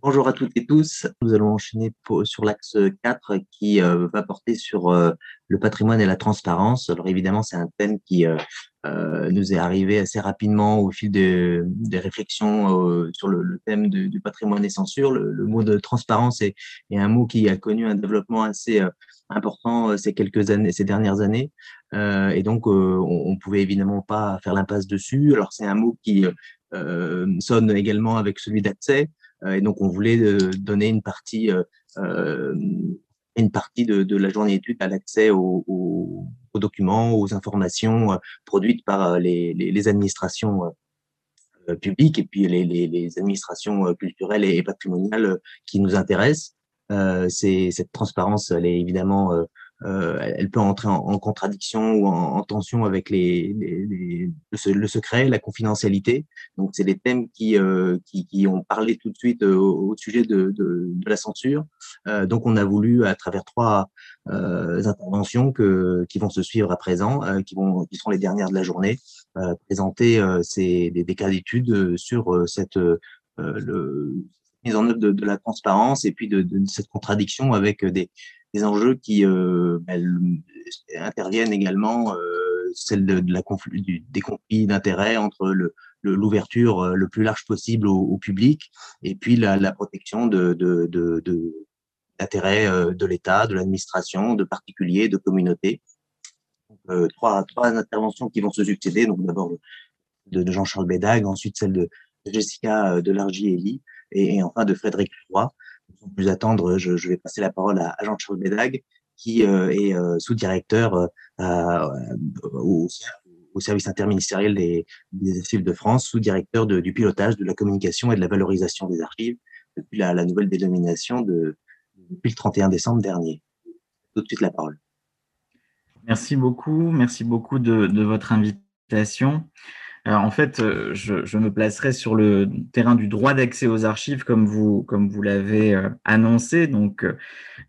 Bonjour à toutes et tous. Nous allons enchaîner sur l'axe 4 qui euh, va porter sur euh, le patrimoine et la transparence. Alors évidemment, c'est un thème qui euh, nous est arrivé assez rapidement au fil des réflexions sur le, thème du patrimoine et censure. Le, mot de transparence est, un mot qui a connu un développement assez important ces quelques années, ces dernières années. et donc, on, ne pouvait évidemment pas faire l'impasse dessus. Alors c'est un mot qui sonne également avec celui d'accès. Euh, et donc, on voulait euh, donner une partie, euh, une partie de, la journée d'études à l'accès aux, documents, aux informations produites par les, administrations publiques et puis les, administrations culturelles et, patrimoniales qui nous intéressent. cette transparence, elle est évidemment euh, elle peut entrer en, contradiction ou en, tension avec les, le, secret, la confidentialité. Donc, c'est des thèmes qui, euh, qui, qui, ont parlé tout de suite euh, au, sujet de, de, de, la censure. Euh, donc, on a voulu, à travers trois euh, interventions que, qui vont se suivre à présent, qui, vont, qui seront les dernières de la journée, présenter ces, des, des, cas d'études sur cette le, mise en œuvre de, de, la transparence et puis de, de cette contradiction avec des, des enjeux qui euh, ben, interviennent également, euh, celle de, la des conflits d'intérêts entre l'ouverture euh, le plus large possible au, public et puis la, protection de, de, de, l'État, de l'administration, de particuliers, de communautés. Trois, interventions qui vont se succéder. Donc d'abord de, Jean-Charles Bédag, ensuite celle de Jessica Delargy-Elie et, et, enfin de Frédéric Roy sans plus attendre, je, vais passer la parole à, Jean-Charles Bédag, qui euh, est euh, sous-directeur euh, au, service interministériel des, archives de France, sous-directeur du pilotage de la communication et de la valorisation des archives depuis la, nouvelle dénomination de, depuis le 31 décembre dernier. Tout de suite la parole. Merci beaucoup, merci beaucoup de votre invitation en fait, euh, je, me placerai sur le terrain du droit d'accès aux archives, comme vous, l'avez euh, annoncé. Donc,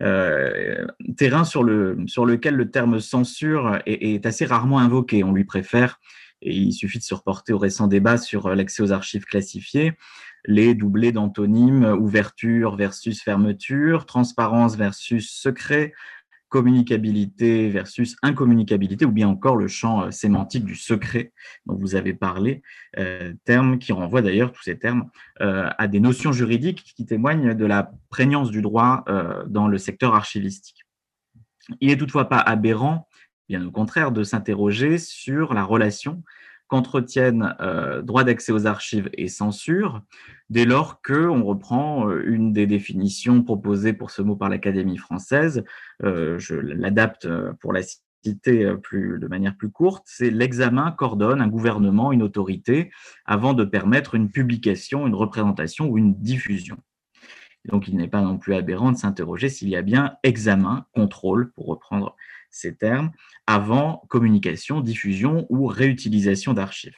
euh, terrain sur, le, sur lequel le terme censure est, assez rarement invoqué. On lui préfère, et il suffit de se reporter au récent débat sur l'accès aux archives classifiées, les doublés d'antonymes ouverture versus fermeture, transparence versus secret, communicabilité versus incommunicabilité, ou bien encore le champ euh, sémantique du secret dont vous avez parlé, euh, terme qui renvoie d'ailleurs, tous ces termes, euh, à des notions juridiques qui témoignent de la prégnance du droit dans le secteur archivistique. Il n'est toutefois pas aberrant, bien au contraire, de s'interroger sur la relation qu'entretiennent euh, droit d'accès aux archives et censure, dès lors qu'on reprend euh, une des définitions proposées pour ce mot par l'Académie française, euh, je l'adapte pour la citer de manière plus courte, c'est l'examen qu'ordonne un gouvernement, une autorité, avant de permettre une publication, une représentation ou une diffusion. Donc il n'est pas non plus aberrant de s'interroger s'il y a bien examen, contrôle, pour reprendre ces termes, avant communication, diffusion ou réutilisation d'archives.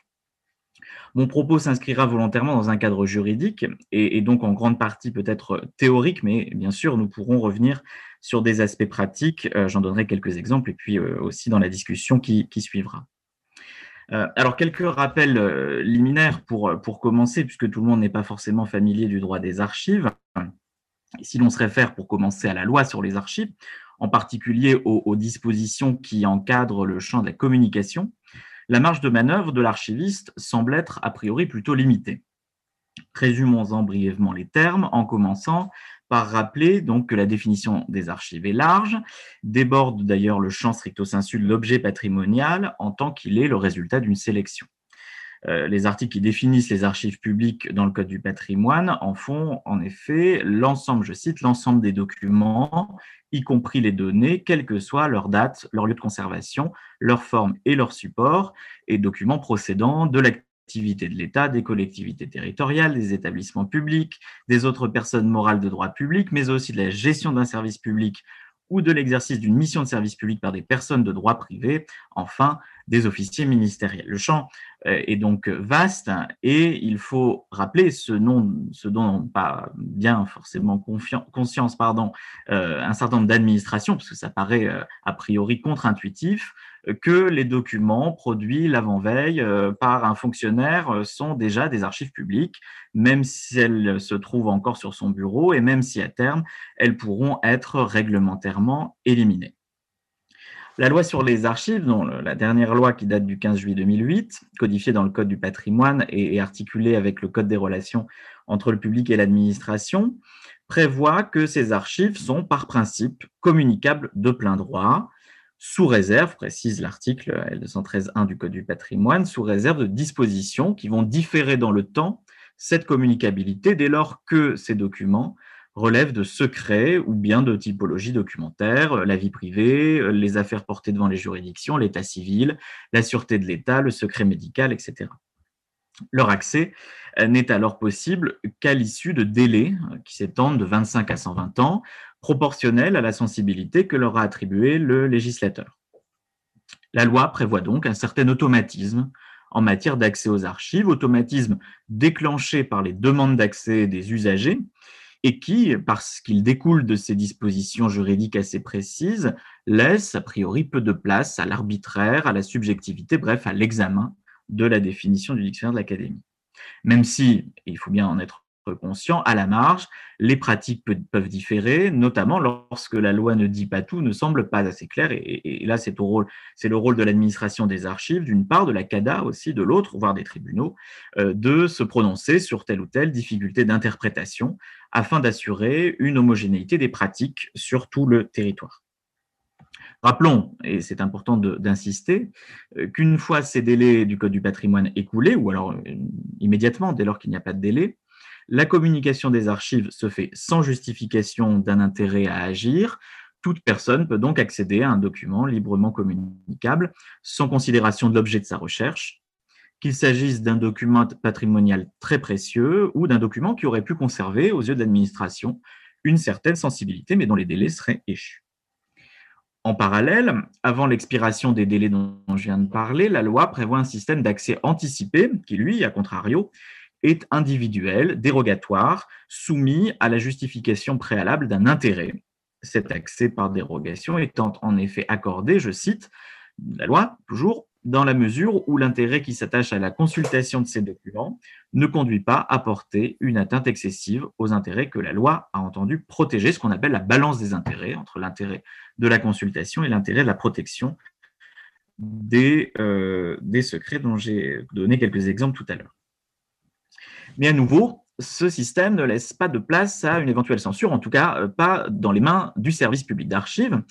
Mon propos s'inscrira volontairement dans un cadre juridique et, donc en grande partie peut-être théorique, mais bien sûr, nous pourrons revenir sur des aspects pratiques. Euh, j'en donnerai quelques exemples et puis euh, aussi dans la discussion qui, suivra. Euh, alors, quelques rappels liminaires pour, pour commencer, puisque tout le monde n'est pas forcément familier du droit des archives. Si l'on se réfère pour commencer à la loi sur les archives, en particulier aux, dispositions qui encadrent le champ de la communication, la marge de manœuvre de l'archiviste semble être a priori plutôt limitée. Résumons-en brièvement les termes en commençant par rappeler que la définition des archives est large, déborde d'ailleurs le champ stricto sensu de l'objet patrimonial en tant qu'il est le résultat d'une sélection. Euh, les articles qui définissent les archives publiques dans le Code du patrimoine en font en effet l'ensemble, je cite, l'ensemble des documents, y compris les données, quelle que soit leur date, leur lieu de conservation, leur forme et leur support, et documents procédant de l'activité de l'État, des collectivités territoriales, des établissements publics, des autres personnes morales de droit public, mais aussi de la gestion d'un service public ou de l'exercice d'une mission de service public par des personnes de droit privé, enfin des officiers ministériels. Est donc vaste et il faut rappeler ce, nom, ce dont pas bien forcément conscience pardon, euh, un certain nombre d'administrations, parce que ça paraît euh, a priori contre-intuitif, que les documents produits l'avant-veille par un fonctionnaire sont déjà des archives publiques, même si elles se trouvent encore sur son bureau et même si à terme, elles pourront être réglementairement éliminées. La loi sur les archives, dont la dernière loi qui date du 15 juillet 2008, codifiée dans le Code du patrimoine et articulée avec le Code des relations entre le public et l'administration, prévoit que ces archives sont par principe communicables de plein droit, sous réserve, précise l'article L213.1 du Code du patrimoine, sous réserve de dispositions qui vont différer dans le temps cette communicabilité dès lors que ces documents relèvent de secrets ou bien de typologie documentaire, euh, la vie privée, euh, les affaires portées devant les juridictions, l'état civil, la sûreté de l'État, le secret médical, etc. Leur accès euh, n'est alors possible qu'à l'issue de délais qui s'étendent de 25 à 120 ans, proportionnels à la sensibilité que leur a attribué le législateur. La loi prévoit donc un certain automatisme en matière d'accès aux archives, automatisme déclenché par les demandes d'accès des usagers et qui, parce qu'il découle de ces dispositions juridiques assez précises, laisse a priori peu de place à l'arbitraire, à la subjectivité, bref, à l'examen de la définition du dictionnaire de l'Académie. Même si, il faut bien en être conscient, à la marge, les pratiques peuvent différer, notamment lorsque la loi ne dit pas tout, ne semble pas assez claire. Et, là, c'est le rôle de l'administration des archives, d'une part, de la CADA aussi, de l'autre, voire des tribunaux, euh, de se prononcer sur telle ou telle difficulté d'interprétation afin d'assurer une homogénéité des pratiques sur tout le territoire. Rappelons, et c'est important d'insister, euh, qu'une fois ces délais du Code du patrimoine écoulés, ou alors euh, immédiatement, dès lors qu'il n'y a pas de délai, la communication des archives se fait sans justification d'un intérêt à agir. Toute personne peut donc accéder à un document librement communicable sans considération de l'objet de sa recherche, qu'il s'agisse d'un document patrimonial très précieux ou d'un document qui aurait pu conserver, aux yeux de l'administration, une certaine sensibilité, mais dont les délais seraient échus. En parallèle, avant l'expiration des délais dont je viens de parler, la loi prévoit un système d'accès anticipé qui, lui, à contrario, est individuel, dérogatoire, soumis à la justification préalable d'un intérêt. Cet accès par dérogation étant en effet accordé, je cite la loi, toujours, dans la mesure où l'intérêt qui s'attache à la consultation de ces documents ne conduit pas à porter une atteinte excessive aux intérêts que la loi a entendu protéger, ce qu'on appelle la balance des intérêts entre l'intérêt de la consultation et l'intérêt de la protection des, euh, des secrets dont j'ai donné quelques exemples tout à l'heure. Mais à nouveau, ce système ne laisse pas de place à une éventuelle censure, en tout cas euh, pas dans les mains du service public d'archives,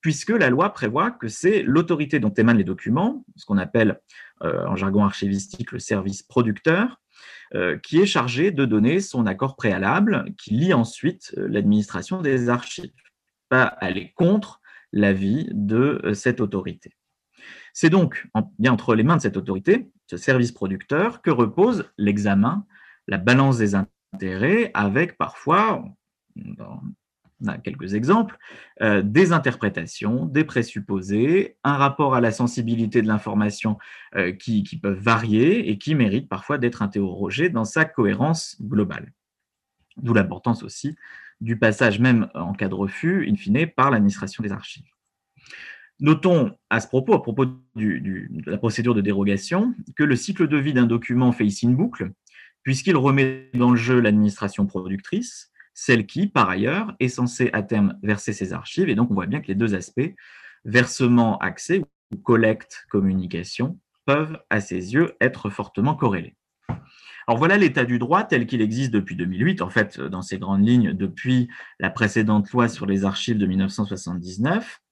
puisque la loi prévoit que c'est l'autorité dont émanent les documents, ce qu'on appelle euh, en jargon archivistique le service producteur, euh, qui est chargé de donner son accord préalable, qui lie ensuite l'administration des archives, pas aller contre l'avis de cette autorité. C'est donc bien entre les mains de cette autorité, ce service producteur, que repose l'examen la balance des intérêts avec parfois, on a quelques exemples, euh, des interprétations, des présupposés, un rapport à la sensibilité de l'information euh, qui, qui, peuvent varier et qui méritent parfois d'être interrogés dans sa cohérence globale. D'où l'importance aussi du passage même en cas de refus, in fine, par l'administration des archives. Notons à ce propos, à propos de la procédure de dérogation, que le cycle de vie d'un document fait ici une boucle, puisqu'il remet dans le jeu l'administration productrice, celle qui, par ailleurs, est censée à terme verser ses archives. Et donc, on voit bien que les deux aspects, versement, accès ou collecte, communication, peuvent, à ses yeux, être fortement corrélés. Alors voilà l'état du droit tel qu'il existe depuis 2008, en fait, dans ses grandes lignes, depuis la précédente loi sur les archives de 1979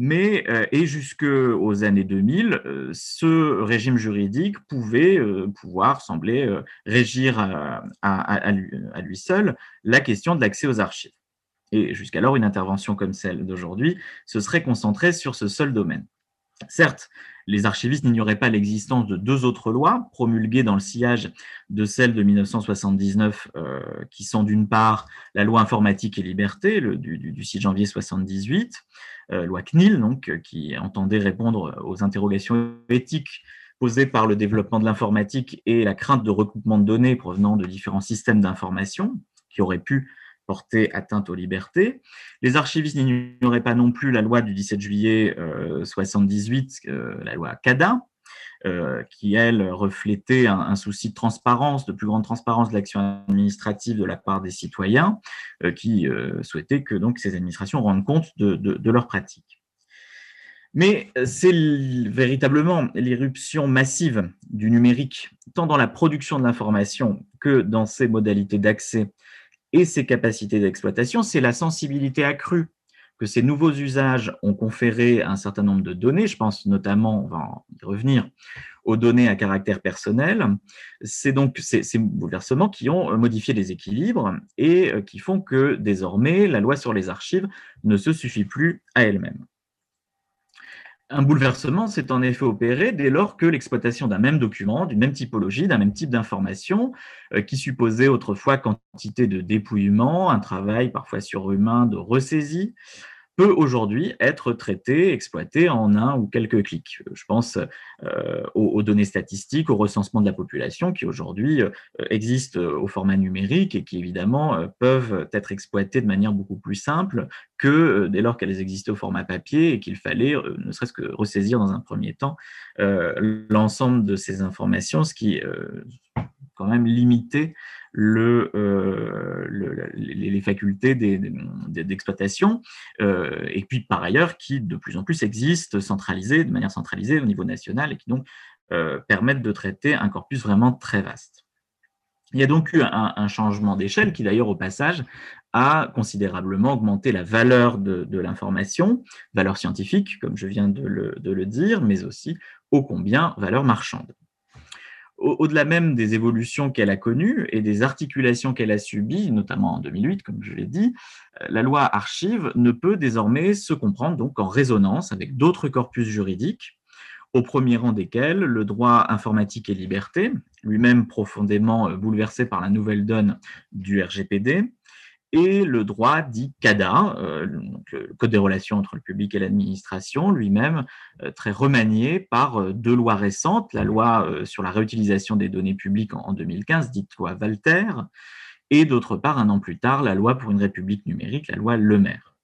mais euh, et jusqu'aux années 2000, euh, ce régime juridique pouvait euh, pouvoir sembler régir à, lui, seul la question de l'accès aux archives. Et jusqu'alors, une intervention comme celle d'aujourd'hui se serait concentrée sur ce seul domaine. Certes, les archivistes n'ignoraient pas l'existence de deux autres lois promulguées dans le sillage de celle de 1979, euh, qui sont d'une part la loi informatique et liberté du, 6 janvier 1978, euh, loi CNIL, donc, qui entendait répondre aux interrogations éthiques posées par le développement de l'informatique et la crainte de recoupement de données provenant de différents systèmes d'information qui auraient pu porter atteinte aux libertés. Les archivistes n'ignoraient pas non plus la loi du 17 juillet 1978, euh, euh, la loi CADA, euh, qui, elle, reflétait un, souci de transparence, de plus grande transparence de l'action administrative de la part des citoyens, qui souhaitaient que donc, ces administrations rendent compte de, de leurs pratiques. Mais c'est véritablement l'irruption massive du numérique, tant dans la production de l'information que dans ses modalités d'accès et ses capacités d'exploitation, c'est la sensibilité accrue que ces nouveaux usages ont conféré un certain nombre de données. Je pense notamment, on va y revenir, aux données à caractère personnel. C'est donc ces, bouleversements qui ont modifié les équilibres et euh, qui font que désormais, la loi sur les archives ne se suffit plus à elle-même. Un bouleversement s'est en effet opéré dès lors que l'exploitation d'un même document, d'une même typologie, d'un même type d'information, euh, qui supposait autrefois quantité de dépouillement, un travail parfois surhumain de ressaisie, peut aujourd'hui être traité, exploité en un ou quelques clics. Je pense euh, aux, données statistiques, au recensement de la population qui aujourd'hui euh, existent au format numérique et qui évidemment euh, peuvent être exploitées de manière beaucoup plus simple que dès lors qu'elles existaient au format papier et qu'il fallait ne serait-ce que ressaisir dans un premier temps l'ensemble de ces informations, ce qui quand même limité euh, le, les facultés d'exploitation, euh, et puis par ailleurs qui de plus en plus existent centralisées, de manière centralisée au niveau national, et qui donc euh, permettent de traiter un corpus vraiment très vaste. Il y a donc eu un, changement d'échelle qui d'ailleurs au passage a considérablement augmenté la valeur de, l'information, valeur scientifique comme je viens de le, de le dire, mais aussi ô combien valeur marchande au-delà même des évolutions qu'elle a connues et des articulations qu'elle a subies, notamment en 2008, comme je l'ai dit, euh, la loi archive ne peut désormais se comprendre donc en résonance avec d'autres corpus juridiques, au premier rang desquels le droit informatique et liberté, lui-même profondément euh, bouleversé par la nouvelle donne du RGPD, et le droit dit CADA, euh, le Code des relations entre le public et l'administration, lui-même euh, très remanié par euh, deux lois récentes, la loi sur la réutilisation des données publiques en, 2015, dite loi Walter, et d'autre part, un an plus tard, la loi pour une république numérique, la loi Le Maire.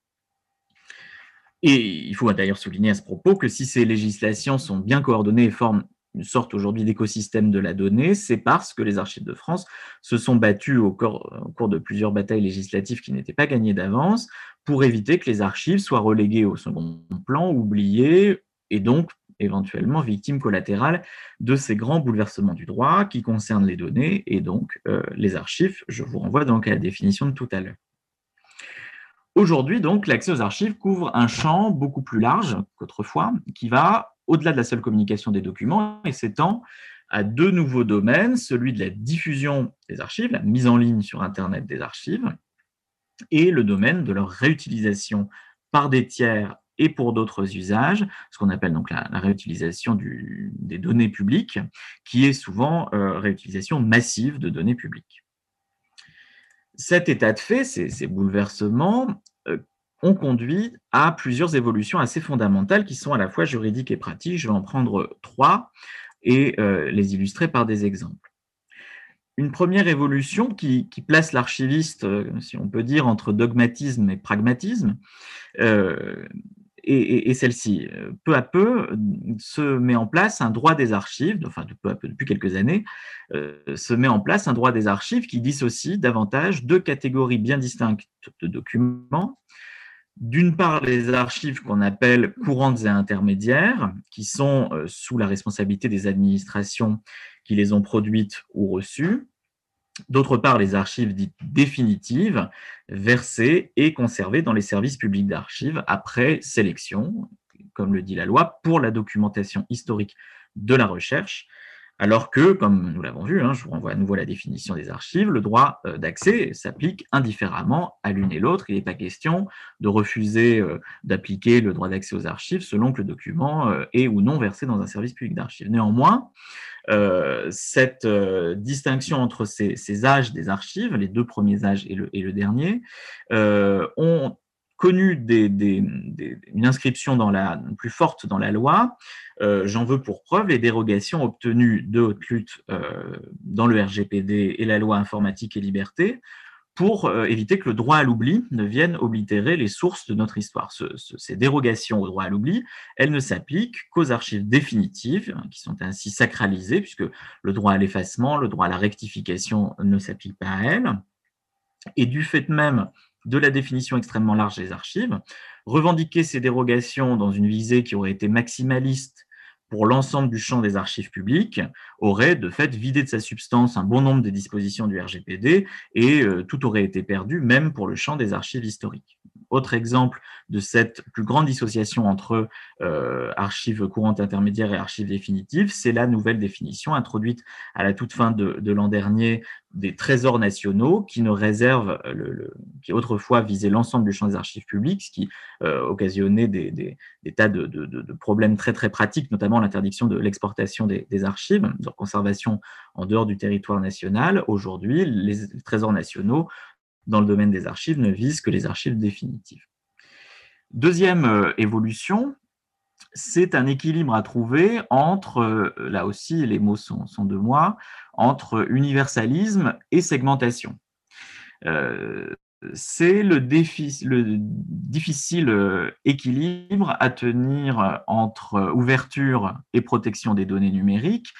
Et il faut d'ailleurs souligner à ce propos que si ces législations sont bien coordonnées et forment une sorte aujourd'hui d'écosystème de la donnée, c'est parce que les archives de France se sont battues au, cours de plusieurs batailles législatives qui n'étaient pas gagnées d'avance pour éviter que les archives soient reléguées au second plan, oubliées et donc éventuellement victimes collatérales de ces grands bouleversements du droit qui concernent les données et donc euh, les archives. Je vous renvoie donc à la définition de tout à l'heure. Aujourd'hui, donc, l'accès aux archives couvre un champ beaucoup plus large qu'autrefois, qui va au-delà de la seule communication des documents et s'étend à deux nouveaux domaines, celui de la diffusion des archives, la mise en ligne sur Internet des archives, et le domaine de leur réutilisation par des tiers et pour d'autres usages, ce qu'on appelle donc la, réutilisation des données publiques, qui est souvent euh, réutilisation massive de données publiques. Cet état de fait, ces, bouleversements, ont conduit à plusieurs évolutions assez fondamentales qui sont à la fois juridiques et pratiques. Je vais en prendre trois et euh, les illustrer par des exemples. Une première évolution qui, place l'archiviste, euh, si on peut dire, entre dogmatisme et pragmatisme, euh, et, celle-ci. Peu à peu, se met en place un droit des archives, enfin peu à peu, depuis quelques années, se met en place un droit des archives qui dissocie davantage deux catégories bien distinctes de documents, d'une part les archives qu'on appelle courantes et intermédiaires, qui sont euh, sous la responsabilité des administrations qui les ont produites ou reçues. D'autre part, les archives dites définitives, versées et conservées dans les services publics d'archives après sélection, comme le dit la loi, pour la documentation historique de la recherche, Alors que, comme nous l'avons vu, hein, je vous renvoie à nouveau à la définition des archives, le droit euh, d'accès s'applique indifféremment à l'une et l'autre. Il n'est pas question de refuser euh, d'appliquer le droit d'accès aux archives selon que le document euh, est ou non versé dans un service public d'archives. Néanmoins, cette distinction entre ces, âges des archives, les deux premiers âges et le, dernier, ont connu une inscription dans la, plus forte dans la loi, euh, j'en veux pour preuve les dérogations obtenues de haute lutte euh, dans le RGPD et la loi informatique et liberté pour euh, éviter que le droit à l'oubli ne vienne oblitérer les sources de notre histoire. ces dérogations au droit à l'oubli, elles ne s'appliquent qu'aux archives définitives, hein, qui sont ainsi sacralisées, puisque le droit à l'effacement, le droit à la rectification ne s'applique pas à elles. Et du fait même de la définition extrêmement large des archives, revendiquer ces dérogations dans une visée qui aurait été maximaliste pour l'ensemble du champ des archives publiques aurait de fait vidé de sa substance un bon nombre des dispositions du RGPD et euh, tout aurait été perdu, même pour le champ des archives historiques. Autre exemple de cette plus grande dissociation entre euh, archives courantes intermédiaires et archives définitives, c'est la nouvelle définition introduite à la toute fin de l'an dernier des trésors nationaux qui ne réservent, le, qui autrefois visaient l'ensemble du champ des archives publiques, ce qui euh, occasionnait des, des, tas de, problèmes très très pratiques, notamment l'interdiction de l'exportation des, archives, de conservation en dehors du territoire national. Aujourd'hui, les trésors nationaux dans le domaine des archives ne visent que les archives définitives. Deuxième euh, évolution, c'est un équilibre à trouver entre, euh, là aussi les mots sont, de moi, entre universalisme et segmentation. Euh, c'est le, le, difficile équilibre à tenir entre ouverture et protection des données numériques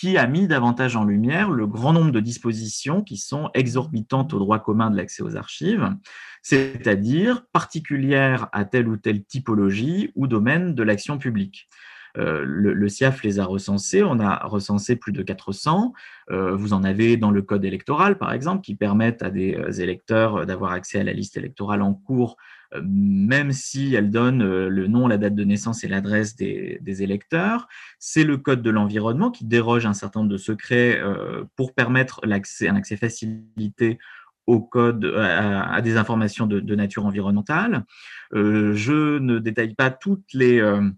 qui a mis davantage en lumière le grand nombre de dispositions qui sont exorbitantes au droit commun de l'accès aux archives, c'est-à-dire particulières à telle ou telle typologie ou domaine de l'action publique. Euh, le, CIAF les a recensés, on a recensé plus de 400. Euh, vous en avez dans le code électoral, par exemple, qui permettent à des euh, électeurs d'avoir accès à la liste électorale en cours même si elle donne le nom, la date de naissance et l'adresse des, électeurs. C'est le code de l'environnement qui déroge un certain nombre de secrets pour permettre l'accès, un accès facilité au code, à, des informations de, nature environnementale. je ne détaille pas toutes les euh,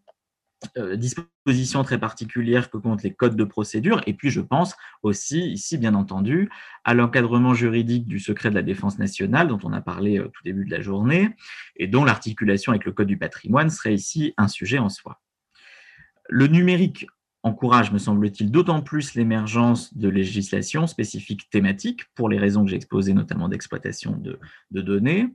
dispositions très particulières que comptent les codes de procédure. Et puis, je pense aussi, ici, bien entendu, à l'encadrement juridique du secret de la défense nationale, dont on a parlé au tout début de la journée, et dont l'articulation avec le code du patrimoine serait ici un sujet en soi. Le numérique encourage, me semble-t-il, d'autant plus l'émergence de législations spécifiques thématiques, pour les raisons que j'ai exposées, notamment d'exploitation de, données.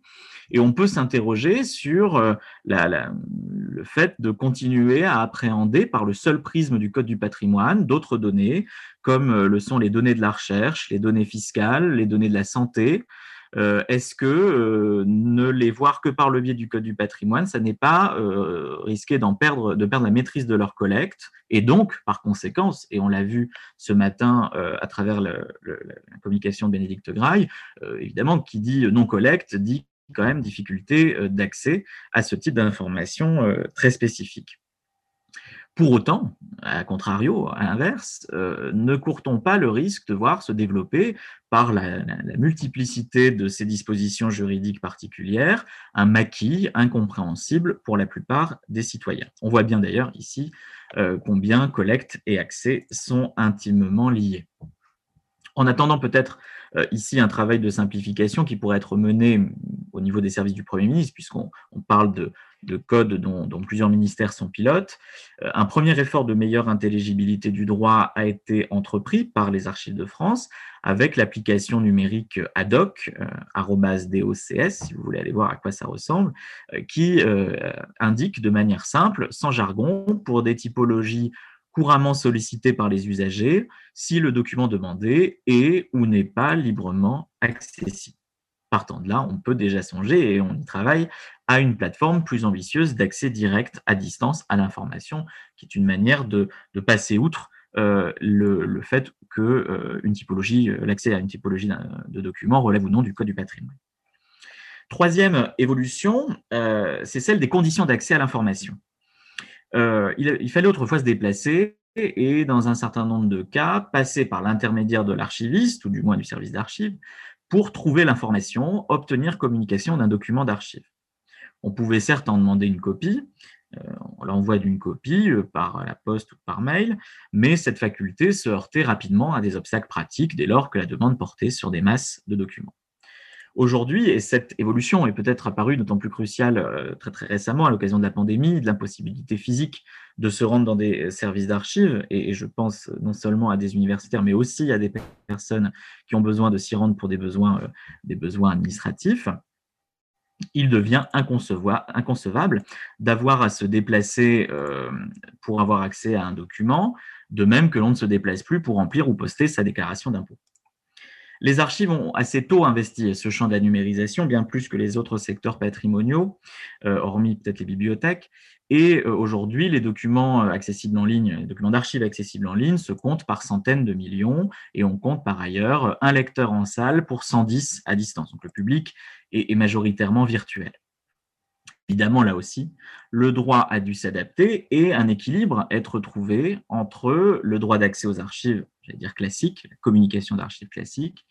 Et on peut s'interroger sur euh, le fait de continuer à appréhender par le seul prisme du Code du patrimoine d'autres données, comme euh, le sont les données de la recherche, les données fiscales, les données de la santé, est-ce que euh, ne les voir que par le biais du Code du patrimoine, ça n'est pas euh, risquer d'en perdre, de perdre la maîtrise de leur collecte et donc, par conséquence, et on l'a vu ce matin à travers la communication de Bénédicte Graille, évidemment, qui dit non-collecte dit quand même difficulté d'accès à ce type d'informations très spécifiques. Pour autant, à contrario, à l'inverse, euh, ne court-on pas le risque de voir se développer, par la, multiplicité de ces dispositions juridiques particulières, un maquis incompréhensible pour la plupart des citoyens On voit bien d'ailleurs ici euh, combien collecte et accès sont intimement liés. En attendant peut-être euh, ici un travail de simplification qui pourrait être mené au niveau des services du Premier ministre, puisqu'on parle de, de codes dont, plusieurs ministères sont pilotes. Euh, un premier effort de meilleure intelligibilité du droit a été entrepris par les archives de France avec l'application numérique ADOC, euh, DOCS, si vous voulez aller voir à quoi ça ressemble, qui indique de manière simple, sans jargon, pour des typologies couramment sollicité par les usagers si le document demandé est ou n'est pas librement accessible. Partant de là, on peut déjà songer, et on y travaille, à une plateforme plus ambitieuse d'accès direct à distance à l'information, qui est une manière de, passer outre euh, le, fait que euh, une typologie, euh, l'accès à une typologie de documents relève ou non du Code du patrimoine. Troisième évolution, c'est celle des conditions d'accès à l'information. Euh, il, fallait autrefois se déplacer et, dans un certain nombre de cas, passer par l'intermédiaire de l'archiviste, ou du moins du service d'archives, pour trouver l'information, obtenir communication d'un document d'archive. On pouvait certes en demander une copie, euh, on l'envoi d'une copie euh, par la poste ou par mail, mais cette faculté se heurtait rapidement à des obstacles pratiques dès lors que la demande portait sur des masses de documents. Aujourd'hui, et cette évolution est peut-être apparue d'autant plus cruciale euh, très très récemment à l'occasion de la pandémie, de l'impossibilité physique de se rendre dans des services d'archives, et, je pense non seulement à des universitaires, mais aussi à des personnes qui ont besoin de s'y rendre pour des besoins, des besoins administratifs il devient inconcevable d'avoir à se déplacer euh, pour avoir accès à un document, de même que l'on ne se déplace plus pour remplir ou poster sa déclaration d'impôt. Les archives ont assez tôt investi ce champ de la numérisation, bien plus que les autres secteurs patrimoniaux, euh, hormis peut-être les bibliothèques. Et euh, aujourd'hui, les documents accessibles en ligne, les documents d'archives accessibles en ligne se comptent par centaines de millions et on compte par ailleurs un lecteur en salle pour 110 à distance. Donc le public est, majoritairement virtuel. Évidemment, là aussi, le droit a dû s'adapter et un équilibre être trouvé entre le droit d'accès aux archives, j'allais dire classiques, la communication d'archives classiques,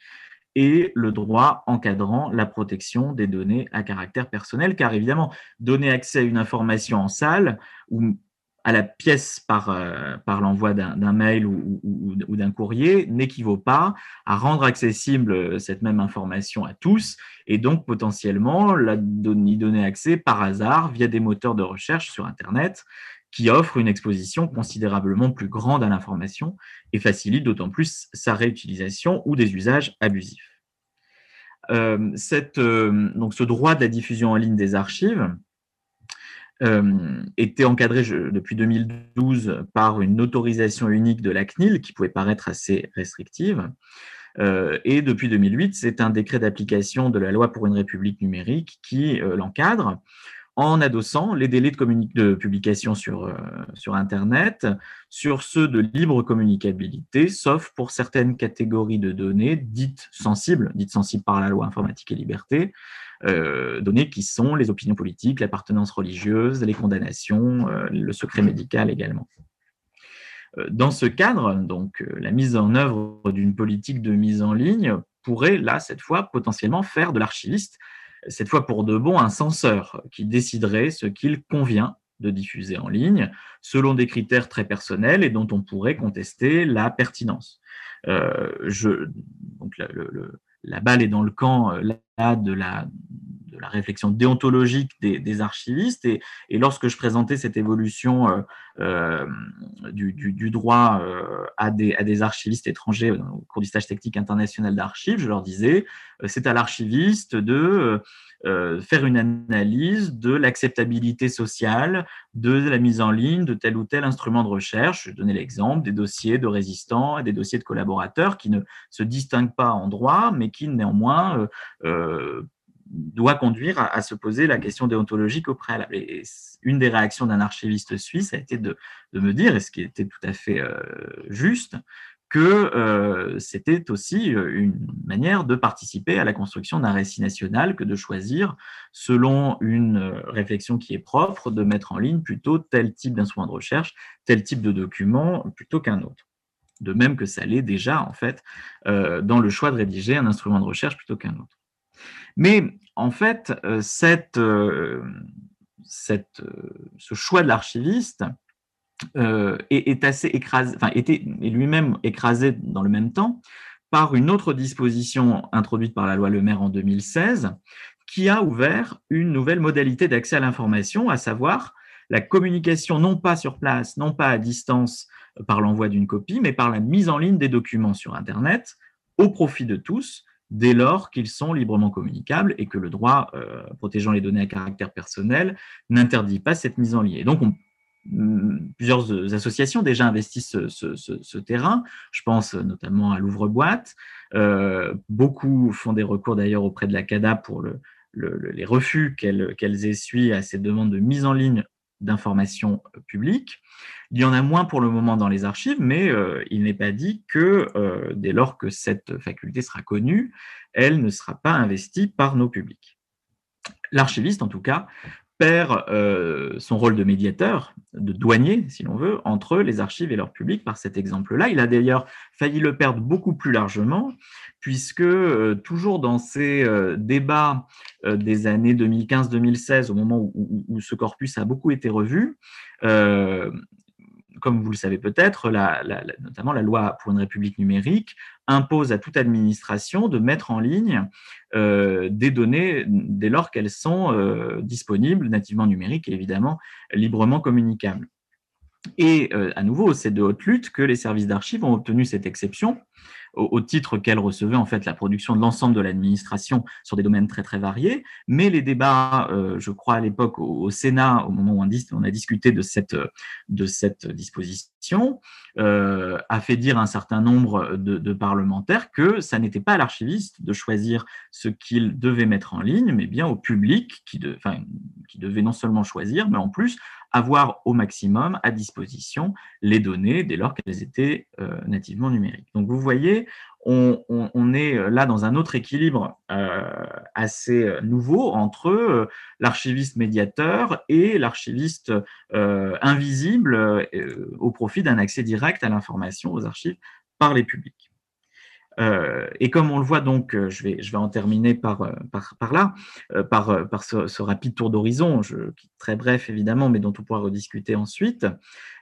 et le droit encadrant la protection des données à caractère personnel, car évidemment, donner accès à une information en salle ou à la pièce par, euh, l'envoi d'un mail ou, d'un courrier n'équivaut pas à rendre accessible cette même information à tous et donc potentiellement la y donner accès par hasard via des moteurs de recherche sur Internet qui offrent une exposition considérablement plus grande à l'information et facilite d'autant plus sa réutilisation ou des usages abusifs. Euh, euh, donc ce droit de la diffusion en ligne des archives euh, était encadré depuis 2012 par une autorisation unique de la CNIL qui pouvait paraître assez restrictive. Euh, et depuis 2008, c'est un décret d'application de la loi pour une république numérique qui euh, l'encadre en adossant les délais de, publication sur, sur Internet sur ceux de libre communicabilité, sauf pour certaines catégories de données dites sensibles, dites sensibles par la loi informatique et liberté, euh, données qui sont les opinions politiques, l'appartenance religieuse, les condamnations, euh, le secret médical également. Euh, dans ce cadre, donc, la mise en œuvre d'une politique de mise en ligne pourrait, là, cette fois, potentiellement faire de l'archiviste, cette fois pour de bon, un censeur qui déciderait ce qu'il convient de diffuser en ligne selon des critères très personnels et dont on pourrait contester la pertinence. je, donc la balle est dans le camp euh, de, la, de la réflexion déontologique des, archivistes. Et, lorsque je présentais cette évolution euh, euh, du, droit à, des, à des archivistes étrangers au cours du stage technique international d'archives, je leur disais, c'est à l'archiviste de euh, faire une analyse de l'acceptabilité sociale de la mise en ligne de tel ou tel instrument de recherche. Je donnais l'exemple des dossiers de résistants et des dossiers de collaborateurs qui ne se distinguent pas en droit, mais qui néanmoins euh, euh, doit conduire à, se poser la question déontologique au préalable. Une des réactions d'un archiviste suisse a été de, me dire, et ce qui était tout à fait juste, que euh, c'était aussi euh, une manière de participer à la construction d'un récit national que de choisir, selon une euh, réflexion qui est propre, de mettre en ligne plutôt tel type d'instrument de recherche, tel type de document plutôt qu'un autre. De même que ça l'est déjà, en fait, dans le choix de rédiger un instrument de recherche plutôt qu'un autre. Mais en fait, cette, cette, ce choix de l'archiviste, euh, est, lui-même écrasé dans le même temps par une autre disposition introduite par la loi Le Maire en 2016 qui a ouvert une nouvelle modalité d'accès à l'information, à savoir la communication non pas sur place, non pas à distance euh, par l'envoi d'une copie, mais par la mise en ligne des documents sur Internet au profit de tous, dès lors qu'ils sont librement communicables et que le droit euh, protégeant les données à caractère personnel n'interdit pas cette mise en ligne. Donc, on plusieurs associations déjà investissent ce, terrain. Je pense notamment à l'ouvre-boîte. Euh, beaucoup font des recours d'ailleurs auprès de la CADA pour les refus qu'elles essuient à ces demandes de mise en ligne d'informations publiques. Il y en a moins pour le moment dans les archives, mais euh, il n'est pas dit que euh, dès lors que cette faculté sera connue, elle ne sera pas investie par nos publics. L'archiviste, en tout cas, perd euh, son rôle de médiateur, de douanier, si l'on veut, entre les archives et leur public par cet exemple-là. Il a d'ailleurs failli le perdre beaucoup plus largement, puisque euh, toujours dans ces euh, débats des années 2015-2016, au moment où, où, ce corpus a beaucoup été revu, comme vous le savez peut-être, notamment la loi pour une république numérique impose à toute administration de mettre en ligne euh, des données dès lors qu'elles sont euh, disponibles, nativement numériques et évidemment librement communicables. Et euh, à nouveau, c'est de haute lutte que les services d'archives ont obtenu cette exception au, titre qu'elle recevait en fait la production de l'ensemble de l'administration sur des domaines très très variés. Mais les débats, euh, je crois à l'époque au, Sénat, au moment où on, a discuté de cette, de cette disposition, euh, a fait dire à un certain nombre de, parlementaires que ça n'était pas à l'archiviste de choisir ce qu'il devait mettre en ligne, mais bien au public qui, de, qui devait non seulement choisir, mais en plus avoir au maximum à disposition les données dès lors qu'elles étaient euh, nativement numériques. Donc vous voyez, on, est là dans un autre équilibre euh, assez euh, nouveau entre l'archiviste médiateur et l'archiviste invisible au profit d'un accès direct à l'information, aux archives, par les publics. Euh, et comme on le voit donc, euh, je vais, je vais en terminer par, euh, par, là, par, par ce, rapide tour d'horizon, très bref évidemment, mais dont on pourra rediscuter ensuite.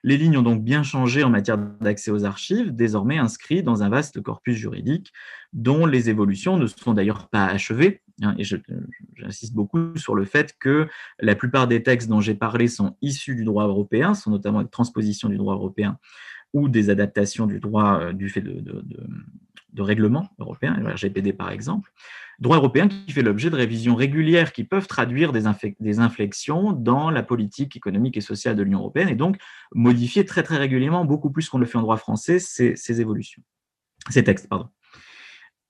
Les lignes ont donc bien changé en matière d'accès aux archives, désormais inscrits dans un vaste corpus juridique dont les évolutions ne sont d'ailleurs pas achevées. Hein, et j'insiste beaucoup sur le fait que la plupart des textes dont j'ai parlé sont issus du droit européen, sont notamment des transpositions du droit européen ou des adaptations du droit du fait de règlement européen, le RGPD par exemple, droit européen qui fait l'objet de révisions régulières qui peuvent traduire des, des, inflexions dans la politique économique et sociale de l'Union européenne et donc modifier très très régulièrement, beaucoup plus qu'on le fait en droit français, ces, évolutions, ces textes. Pardon.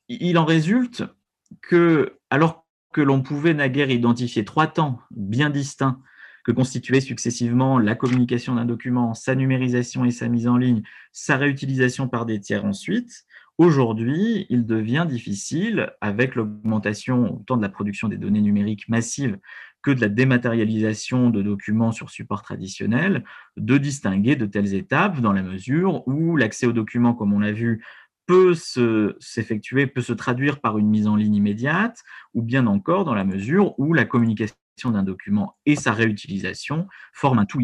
Il en résulte que, alors que l'on pouvait naguère identifier trois temps bien distincts que constituaient successivement la communication d'un document, sa numérisation et sa mise en ligne, sa réutilisation par des tiers ensuite, Aujourd'hui, il devient difficile, avec l'augmentation autant de la production des données numériques massives que de la dématérialisation de documents sur support traditionnel, de distinguer de telles étapes dans la mesure où l'accès aux documents, comme on l'a vu, peut s'effectuer, peut se traduire par une mise en ligne immédiate, ou bien encore dans la mesure où la communication d'un document et sa réutilisation forment un tout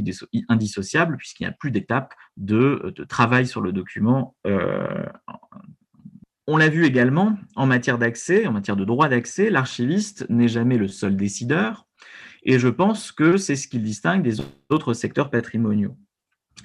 indissociable puisqu'il n'y a plus d'étape de, travail sur le document euh, on l'a vu également en matière d'accès, en matière de droit d'accès, l'archiviste n'est jamais le seul décideur, et je pense que c'est ce qui le distingue des autres secteurs patrimoniaux.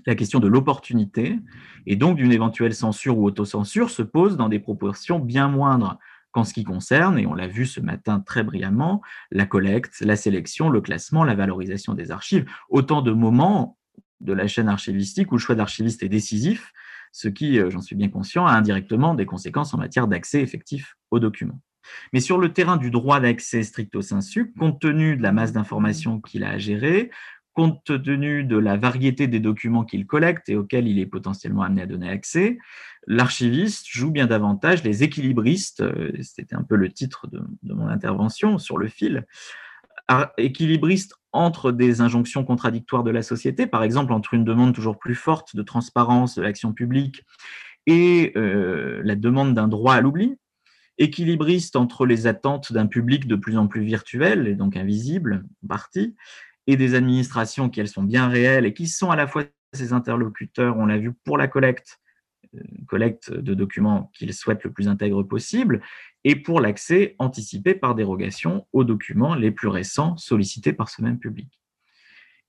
La question de l'opportunité et donc d'une éventuelle censure ou autocensure se pose dans des proportions bien moindres qu'en ce qui concerne, et on l'a vu ce matin très brillamment, la collecte, la sélection, le classement, la valorisation des archives, autant de moments de la chaîne archivistique où le choix d'archiviste est décisif ce qui, euh, j'en suis bien conscient, a indirectement des conséquences en matière d'accès effectif aux documents. Mais sur le terrain du droit d'accès stricto sensu, compte tenu de la masse d'informations qu'il a à gérer, compte tenu de la variété des documents qu'il collecte et auxquels il est potentiellement amené à donner accès, l'archiviste joue bien davantage les équilibristes, euh, c'était un peu le titre de, de mon intervention sur le fil, équilibriste entre des injonctions contradictoires de la société, par exemple entre une demande toujours plus forte de transparence de l'action publique et euh, la demande d'un droit à l'oubli, équilibriste entre les attentes d'un public de plus en plus virtuel et donc invisible en partie, et des administrations qui elles sont bien réelles et qui sont à la fois ses interlocuteurs, on l'a vu pour la collecte, euh, collecte de documents qu'ils souhaitent le plus intègre possible, et pour l'accès anticipé par dérogation aux documents les plus récents sollicités par ce même public.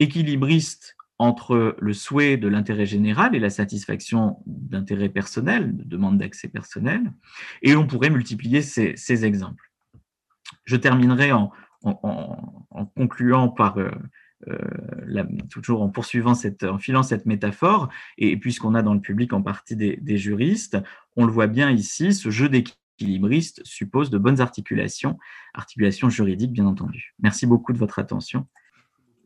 Équilibriste entre le souhait de l'intérêt général et la satisfaction d'intérêts personnels, de demandes d'accès personnel, et on pourrait multiplier ces, exemples. Je terminerai en, concluant par, euh, euh, toujours en poursuivant cette, en filant cette métaphore, et puisqu'on a dans le public en partie des, des juristes, on le voit bien ici, ce jeu d'équilibre équilibriste suppose de bonnes articulations, articulations juridiques bien entendu. Merci beaucoup de votre attention.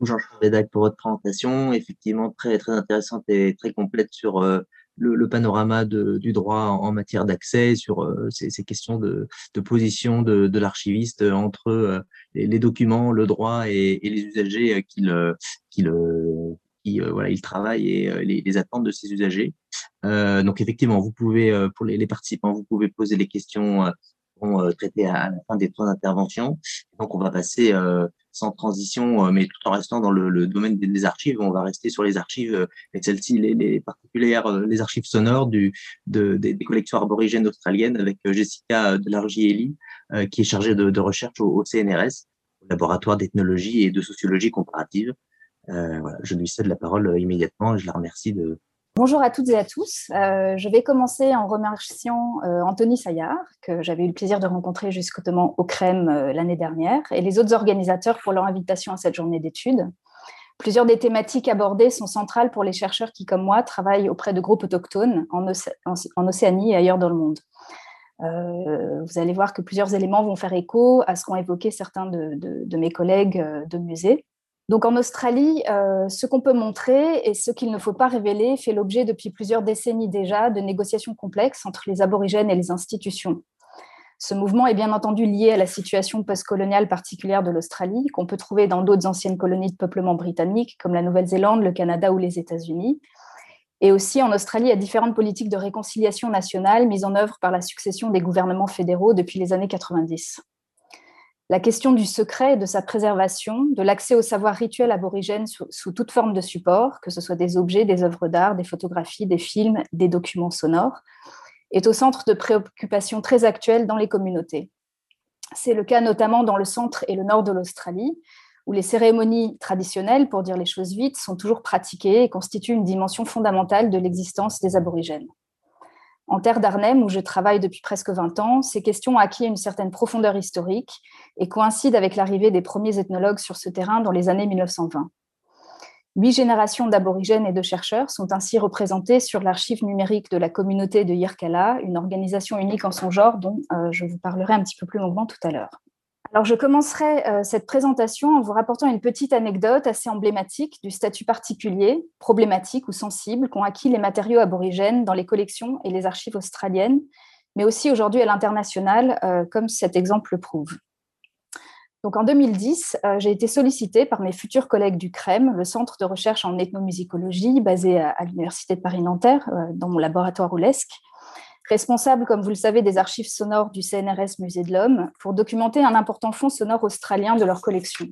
Jean-Charles Védac pour votre présentation, effectivement très, très intéressante et très complète sur euh, le, panorama du droit en, matière d'accès, sur euh, ces, questions de, position de, l'archiviste entre euh, les, documents, le droit et, les usagers qui le, qui le, qui voilà, ils travaillent et les, attentes de ces usagers. Donc effectivement, vous pouvez pour les, participants, vous pouvez poser les questions euh, traiter à, la fin des trois interventions. Donc, on va passer euh, sans transition, euh, mais tout en restant dans le, domaine des, archives. On va rester sur les archives, et celles-ci, les, particulières, les archives sonores du, des, collections aborigènes australiennes avec Jessica Delargielli, qui est chargée de, recherche au, CNRS, au laboratoire d'ethnologie et de sociologie comparative. voilà, je lui cède la parole immédiatement et je la remercie de, Bonjour à toutes et à tous. Euh, je vais commencer en remerciant euh, Anthony Saillard, que j'avais eu le plaisir de rencontrer justement au CREM euh, l'année dernière, et les autres organisateurs pour leur invitation à cette journée d'études. Plusieurs des thématiques abordées sont centrales pour les chercheurs qui, comme moi, travaillent auprès de groupes autochtones en, Océanie et ailleurs dans le monde. vous allez voir que plusieurs éléments vont faire écho à ce qu'ont évoqué certains de mes collègues de musée. Donc en Australie, euh, ce qu'on peut montrer et ce qu'il ne faut pas révéler fait l'objet depuis plusieurs décennies déjà de négociations complexes entre les aborigènes et les institutions. Ce mouvement est bien entendu lié à la situation postcoloniale particulière de l'Australie, qu'on peut trouver dans d'autres anciennes colonies de peuplement britannique, comme la Nouvelle-Zélande, le Canada ou les États-Unis, et aussi en Australie à différentes politiques de réconciliation nationale mises en œuvre par la succession des gouvernements fédéraux depuis les années 90. La question du secret et de sa préservation, de l'accès au savoir rituel aborigène sous, toute forme de support, que ce soit des objets, des œuvres d'art, des photographies, des films, des documents sonores, est au centre de préoccupations très actuelles dans les communautés. C'est le cas notamment dans le centre et le nord de l'Australie, où les cérémonies traditionnelles, pour dire les choses vite, sont toujours pratiquées et constituent une dimension fondamentale de l'existence des aborigènes. En terre d'Arnhem, où je travaille depuis presque 20 ans, ces questions ont acquis une certaine profondeur historique et coïncident avec l'arrivée des premiers ethnologues sur ce terrain dans les années 1920. Huit générations d'aborigènes et de chercheurs sont ainsi représentées sur l'archive numérique de la communauté de Yirkala, une organisation unique en son genre dont euh, je vous parlerai un petit peu plus longuement tout à l'heure. Alors, je commencerai euh, cette présentation en vous rapportant une petite anecdote assez emblématique du statut particulier, problématique ou sensible qu'ont acquis les matériaux aborigènes dans les collections et les archives australiennes, mais aussi aujourd'hui à l'international, euh, comme cet exemple le prouve. Donc, en 2010, euh, j'ai été sollicitée par mes futurs collègues du CREM, le Centre de recherche en ethnomusicologie basé à, à l'Université de Paris-Nanterre, dans mon laboratoire Oulesque, responsable, comme vous le savez, des archives sonores du CNRS Musée de l'Homme, pour documenter un important fonds sonore australien de leur collection.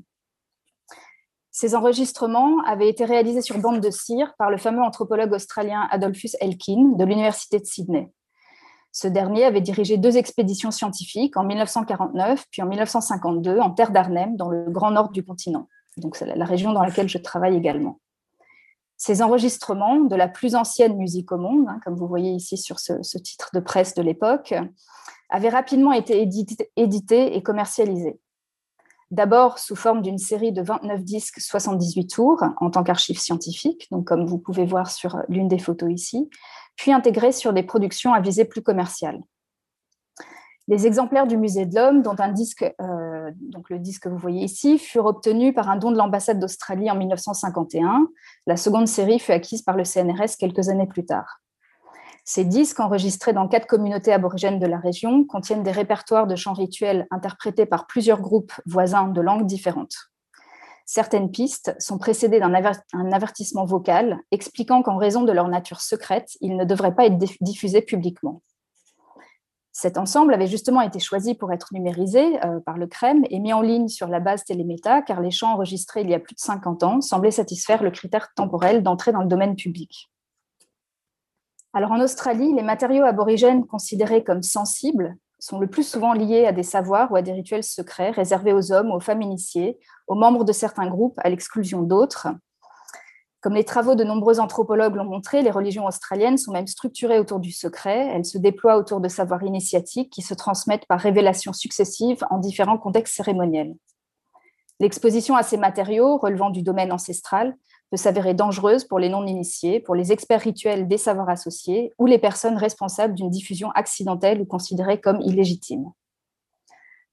Ces enregistrements avaient été réalisés sur bande de cire par le fameux anthropologue australien Adolphus Elkin de l'Université de Sydney. Ce dernier avait dirigé deux expéditions scientifiques en 1949 puis en 1952 en terre d'Arnhem, dans le grand nord du continent. Donc la région dans laquelle je travaille également. Ces enregistrements de la plus ancienne musique au monde, hein, comme vous voyez ici sur ce, titre de presse de l'époque, avaient rapidement été édités et commercialisés. D'abord sous forme d'une série de 29 disques 78 tours en tant qu'archive scientifique, donc comme vous pouvez voir sur l'une des photos ici, puis intégrés sur des productions à visée plus commerciale. Les exemplaires du Musée de l'Homme, dont euh, le disque que vous voyez ici, furent obtenus par un don de l'ambassade d'Australie en 1951. La seconde série fut acquise par le CNRS quelques années plus tard. Ces disques, enregistrés dans quatre communautés aborigènes de la région, contiennent des répertoires de chants rituels interprétés par plusieurs groupes voisins de langues différentes. Certaines pistes sont précédées d'un avertissement vocal expliquant qu'en raison de leur nature secrète, ils ne devraient pas être diffusés publiquement. Cet ensemble avait justement été choisi pour être numérisé euh, par le CREM et mis en ligne sur la base Téléméta, car les chants enregistrés il y a plus de 50 ans semblaient satisfaire le critère temporel d'entrée dans le domaine public. Alors en Australie, les matériaux aborigènes considérés comme sensibles sont le plus souvent liés à des savoirs ou à des rituels secrets réservés aux hommes, aux femmes initiées, aux membres de certains groupes à l'exclusion d'autres, comme les travaux de nombreux anthropologues l'ont montré, les religions australiennes sont même structurées autour du secret. Elles se déploient autour de savoirs initiatiques qui se transmettent par révélations successives en différents contextes cérémoniels. L'exposition à ces matériaux relevant du domaine ancestral peut s'avérer dangereuse pour les non-initiés, pour les experts rituels des savoirs associés ou les personnes responsables d'une diffusion accidentelle ou considérée comme illégitime.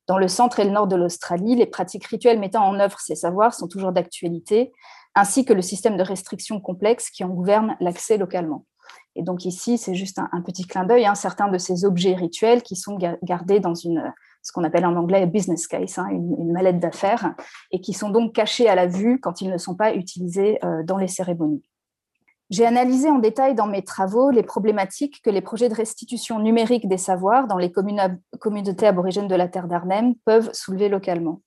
Dans le centre et le nord de l'Australie, les pratiques rituelles mettant en œuvre ces savoirs sont toujours d'actualité, ainsi que le système de restriction complexe qui en gouverne l'accès localement. Et donc ici, c'est juste un, petit clin d'œil, hein, certains de ces objets rituels qui sont gardés dans ce qu'on appelle en anglais business case, hein, une, mallette d'affaires, et qui sont donc cachés à la vue quand ils ne sont pas utilisés dans les cérémonies. J'ai analysé en détail dans mes travaux les problématiques que les projets de restitution numérique des savoirs dans les communautés aborigènes de la terre d'Arnhem peuvent soulever localement.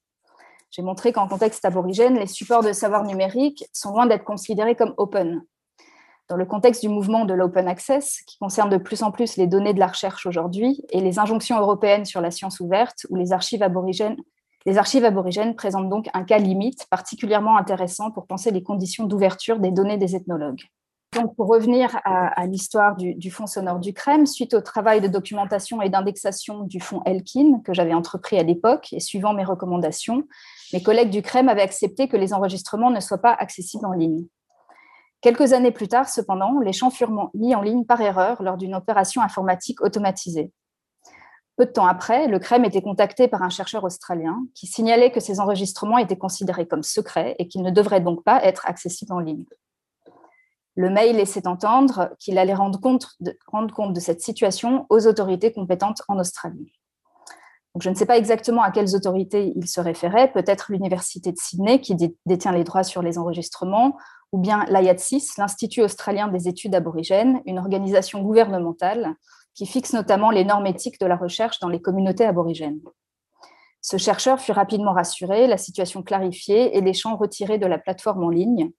J'ai montré qu'en contexte aborigène, les supports de savoir numérique sont loin d'être considérés comme open. Dans le contexte du mouvement de l'open access, qui concerne de plus en plus les données de la recherche aujourd'hui, et les injonctions européennes sur la science ouverte ou les archives aborigènes, les archives aborigènes présentent donc un cas limite particulièrement intéressant pour penser les conditions d'ouverture des données des ethnologues. Pour revenir à, l'histoire du, Fonds sonore du CREM, suite au travail de documentation et d'indexation du fonds Elkin que j'avais entrepris à l'époque et suivant mes recommandations, mes collègues du CREM avaient accepté que les enregistrements ne soient pas accessibles en ligne. Quelques années plus tard, cependant, les champs furent mis en ligne par erreur lors d'une opération informatique automatisée. Peu de temps après, le CREM était contacté par un chercheur australien qui signalait que ces enregistrements étaient considérés comme secrets et qu'ils ne devraient donc pas être accessibles en ligne. Le mail laissait entendre qu'il allait rendre compte, de, cette situation aux autorités compétentes en Australie. je ne sais pas exactement à quelles autorités il se référait, peut-être l'Université de Sydney qui détient les droits sur les enregistrements, ou bien l'IATSIS, l'Institut australien des études aborigènes, une organisation gouvernementale qui fixe notamment les normes éthiques de la recherche dans les communautés aborigènes. Ce chercheur fut rapidement rassuré, la situation clarifiée et les champs retirés de la plateforme en ligne,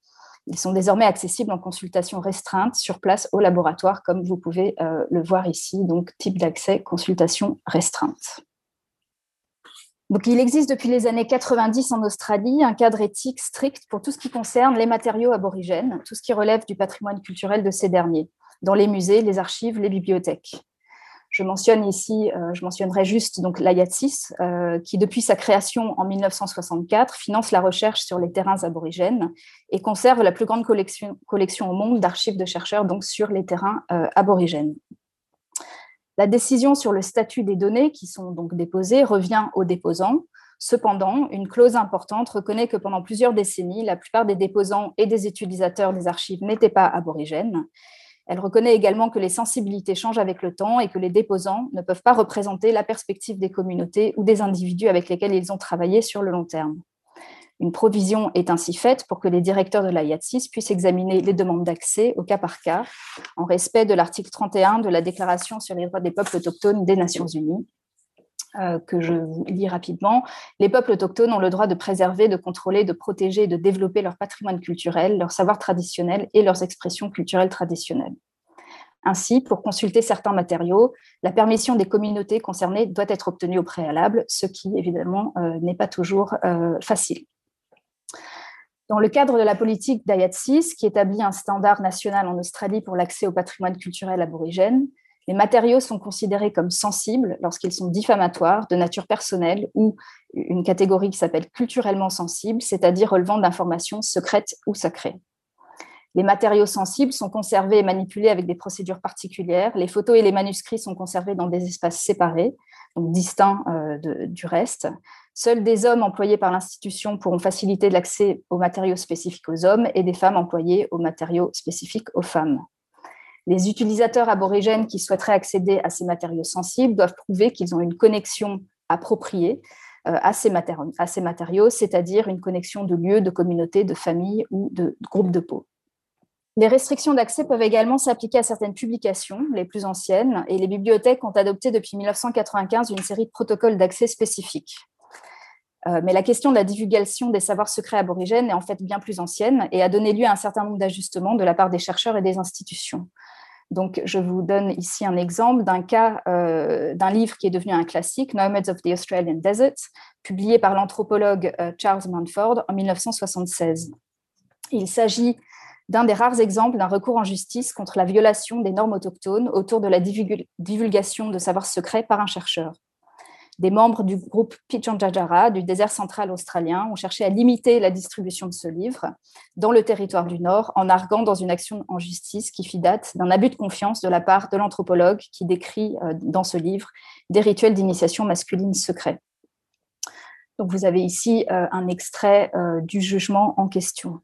ils sont désormais accessibles en consultation restreinte sur place au laboratoire, comme vous pouvez euh, le voir ici, donc type d'accès consultation restreinte. Il existe depuis les années 90 en Australie un cadre éthique strict pour tout ce qui concerne les matériaux aborigènes, tout ce qui relève du patrimoine culturel de ces derniers, dans les musées, les archives, les bibliothèques. Je mentionne ici, euh, je mentionnerai juste donc l'IATSIS, euh, qui depuis sa création en 1964 finance la recherche sur les terrains aborigènes et conserve la plus grande collection, collection au monde d'archives de chercheurs donc sur les terrains euh, aborigènes. La décision sur le statut des données qui sont donc déposées revient aux déposants. Cependant, une clause importante reconnaît que pendant plusieurs décennies, la plupart des déposants et des utilisateurs des archives n'étaient pas aborigènes elle reconnaît également que les sensibilités changent avec le temps et que les déposants ne peuvent pas représenter la perspective des communautés ou des individus avec lesquels ils ont travaillé sur le long terme. Une provision est ainsi faite pour que les directeurs de la IATSIS puissent examiner les demandes d'accès au cas par cas, en respect de l'article 31 de la Déclaration sur les droits des peuples autochtones des Nations Unies, euh, que je vous lis rapidement. Les peuples autochtones ont le droit de préserver, de contrôler, de protéger et de développer leur patrimoine culturel, leur savoir traditionnel et leurs expressions culturelles traditionnelles. Ainsi, pour consulter certains matériaux, la permission des communautés concernées doit être obtenue au préalable, ce qui évidemment euh, n'est pas toujours euh, facile. Dans le cadre de la politique d'AYAT6, qui établit un standard national en Australie pour l'accès au patrimoine culturel aborigène, les matériaux sont considérés comme sensibles lorsqu'ils sont diffamatoires, de nature personnelle ou une catégorie qui s'appelle culturellement sensible, c'est-à-dire relevant d'informations secrètes ou sacrées. Les matériaux sensibles sont conservés et manipulés avec des procédures particulières. Les photos et les manuscrits sont conservés dans des espaces séparés, donc distincts euh, du reste. Seuls des hommes employés par l'institution pourront faciliter l'accès aux matériaux spécifiques aux hommes et des femmes employées aux matériaux spécifiques aux femmes. Les utilisateurs aborigènes qui souhaiteraient accéder à ces matériaux sensibles doivent prouver qu'ils ont une connexion appropriée euh, à ces, matériaux, c'est-à-dire une connexion de lieu, de communauté, de famille ou de groupe de peau. Les restrictions d'accès peuvent également s'appliquer à certaines publications, les plus anciennes, et les bibliothèques ont adopté depuis 1995 une série de protocoles d'accès spécifiques. Euh, mais la question de la divulgation des savoirs secrets aborigènes est en fait bien plus ancienne et a donné lieu à un certain nombre d'ajustements de la part des chercheurs et des institutions. Donc, je vous donne ici un exemple d'un cas euh, d'un livre qui est devenu un classique, Nomads of the Australian Desert, publié par l'anthropologue euh, Charles Manford en 1976. Il s'agit d'un des rares exemples d'un recours en justice contre la violation des normes autochtones autour de la divulgation de savoirs secrets par un chercheur. Des membres du groupe Pichanjajara du désert central australien ont cherché à limiter la distribution de ce livre dans le territoire du Nord en arguant dans une action en justice qui fit date d'un abus de confiance de la part de l'anthropologue qui décrit euh, dans ce livre des rituels d'initiation masculine secrets. Donc vous avez ici euh, un extrait euh, du jugement en question.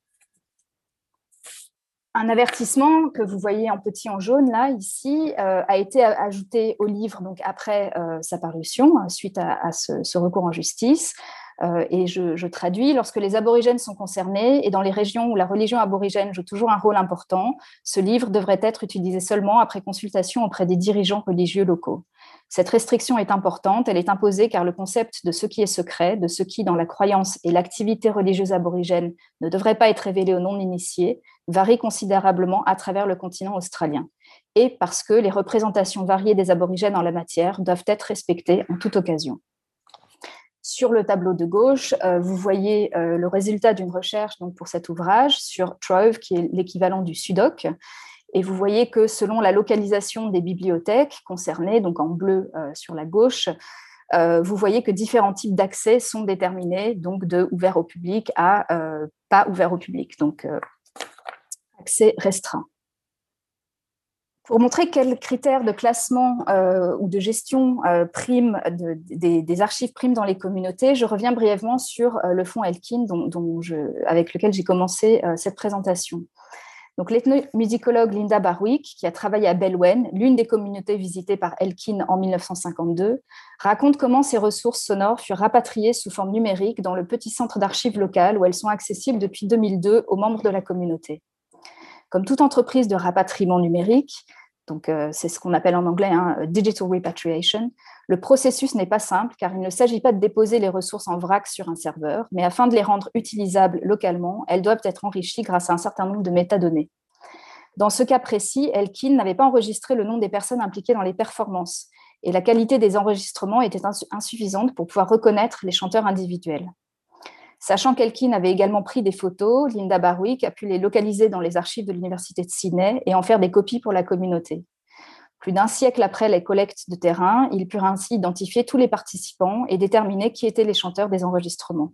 Un avertissement que vous voyez en petit en jaune là ici a été ajouté au livre donc après sa parution suite à, ce, recours en justice. Euh, et je, traduis, lorsque les aborigènes sont concernés et dans les régions où la religion aborigène joue toujours un rôle important, ce livre devrait être utilisé seulement après consultation auprès des dirigeants religieux locaux. Cette restriction est importante, elle est imposée car le concept de ce qui est secret, de ce qui, dans la croyance et l'activité religieuse aborigène, ne devrait pas être révélé aux non-initiés, varie considérablement à travers le continent australien. Et parce que les représentations variées des aborigènes en la matière doivent être respectées en toute occasion. Sur le tableau de gauche, euh, vous voyez euh, le résultat d'une recherche pour cet ouvrage sur Trove, qui est l'équivalent du Sudoc. Et vous voyez que selon la localisation des bibliothèques concernées, donc en bleu euh, sur la gauche, vous voyez que différents types d'accès sont déterminés, donc de ouvert au public à pas ouvert au public, donc accès restreint. Pour montrer quels critères de classement euh, ou de gestion euh, des, archives priment dans les communautés, je reviens brièvement sur euh, le fonds Elkin dont, avec lequel j'ai commencé cette présentation. Donc, l'ethnomusicologue Linda Barwick, qui a travaillé à Belwen, l'une des communautés visitées par Elkin en 1952, raconte comment ces ressources sonores furent rapatriées sous forme numérique dans le petit centre d'archives local où elles sont accessibles depuis 2002 aux membres de la communauté. Comme toute entreprise de rapatriement numérique, donc euh, c'est ce qu'on appelle en anglais hein, digital repatriation, le processus n'est pas simple car il ne s'agit pas de déposer les ressources en vrac sur un serveur, mais afin de les rendre utilisables localement, elles doivent être enrichies grâce à un certain nombre de métadonnées. Dans ce cas précis, Elkin n'avait pas enregistré le nom des personnes impliquées dans les performances et la qualité des enregistrements était insuffisante pour pouvoir reconnaître les chanteurs individuels. Sachant qu'Elkin avait également pris des photos, Linda Barwick a pu les localiser dans les archives de l'Université de Sydney et en faire des copies pour la communauté. Plus d'un siècle après les collectes de terrain, ils purent ainsi identifier tous les participants et déterminer qui étaient les chanteurs des enregistrements.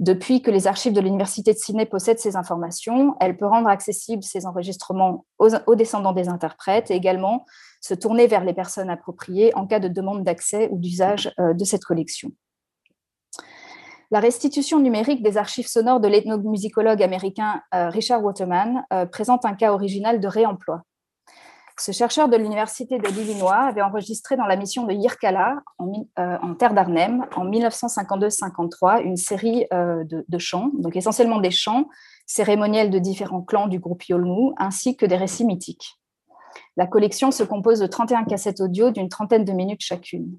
Depuis que les archives de l'Université de Sydney possèdent ces informations, elle peut rendre accessibles ces enregistrements aux, descendants des interprètes et également se tourner vers les personnes appropriées en cas de demande d'accès ou d'usage euh, de cette collection. La restitution numérique des archives sonores de l'ethnomusicologue américain euh, Richard Waterman euh, présente un cas original de réemploi. Ce chercheur de l'Université de l'Illinois avait enregistré dans la mission de Yirkala, en, euh, terre d'Arnhem, en 1952-53, une série de, chants, donc essentiellement des chants cérémoniels de différents clans du groupe Yolmu, ainsi que des récits mythiques. La collection se compose de 31 cassettes audio d'une trentaine de minutes chacune.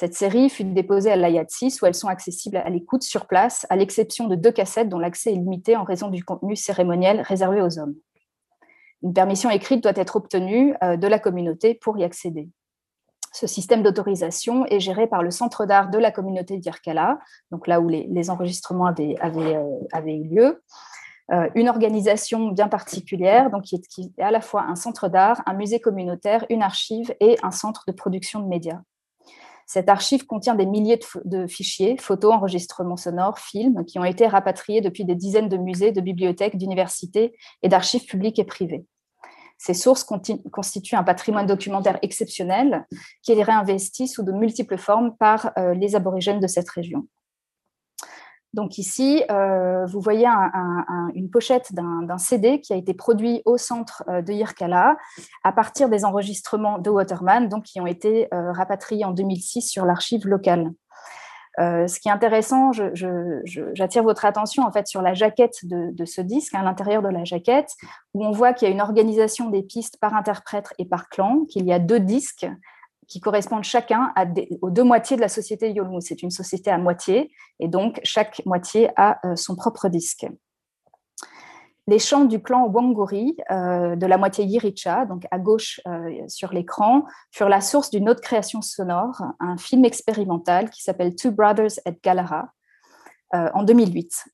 Cette série fut déposée à l'AYAT 6 où elles sont accessibles à l'écoute sur place, à l'exception de deux cassettes dont l'accès est limité en raison du contenu cérémoniel réservé aux hommes. Une permission écrite doit être obtenue euh, de la communauté pour y accéder. Ce système d'autorisation est géré par le centre d'art de la communauté d'Irkala, donc là où les, enregistrements avaient, euh, eu lieu. Euh, une organisation bien particulière, donc qui est à la fois un centre d'art, un musée communautaire, une archive et un centre de production de médias. Cette archive contient des milliers de, fichiers, photos, enregistrements sonores, films, qui ont été rapatriés depuis des dizaines de musées, de bibliothèques, d'universités et d'archives publiques et privées. Ces sources constituent un patrimoine documentaire exceptionnel qui est réinvesti sous de multiples formes par euh, les aborigènes de cette région. Donc ici, euh, vous voyez une pochette d'un CD qui a été produit au centre euh, de Yirkala à partir des enregistrements de Waterman, donc qui ont été euh, rapatriés en 2006 sur l'archive locale. ce qui est intéressant, j'attire votre attention en fait sur la jaquette de, de ce disque, à l'intérieur de la jaquette, où on voit qu'il y a une organisation des pistes par interprète et par clan, qu'il y a deux disques qui correspondent chacun aux deux moitiés de la société Yolmu. C'est une société à moitié, et donc chaque moitié a euh, son propre disque. Les chants du clan Wanguri, euh, de la moitié Yiricha, donc à gauche euh, sur l'écran, furent la source d'une autre création sonore, un film expérimental qui s'appelle Two Brothers at Galara, en 2008.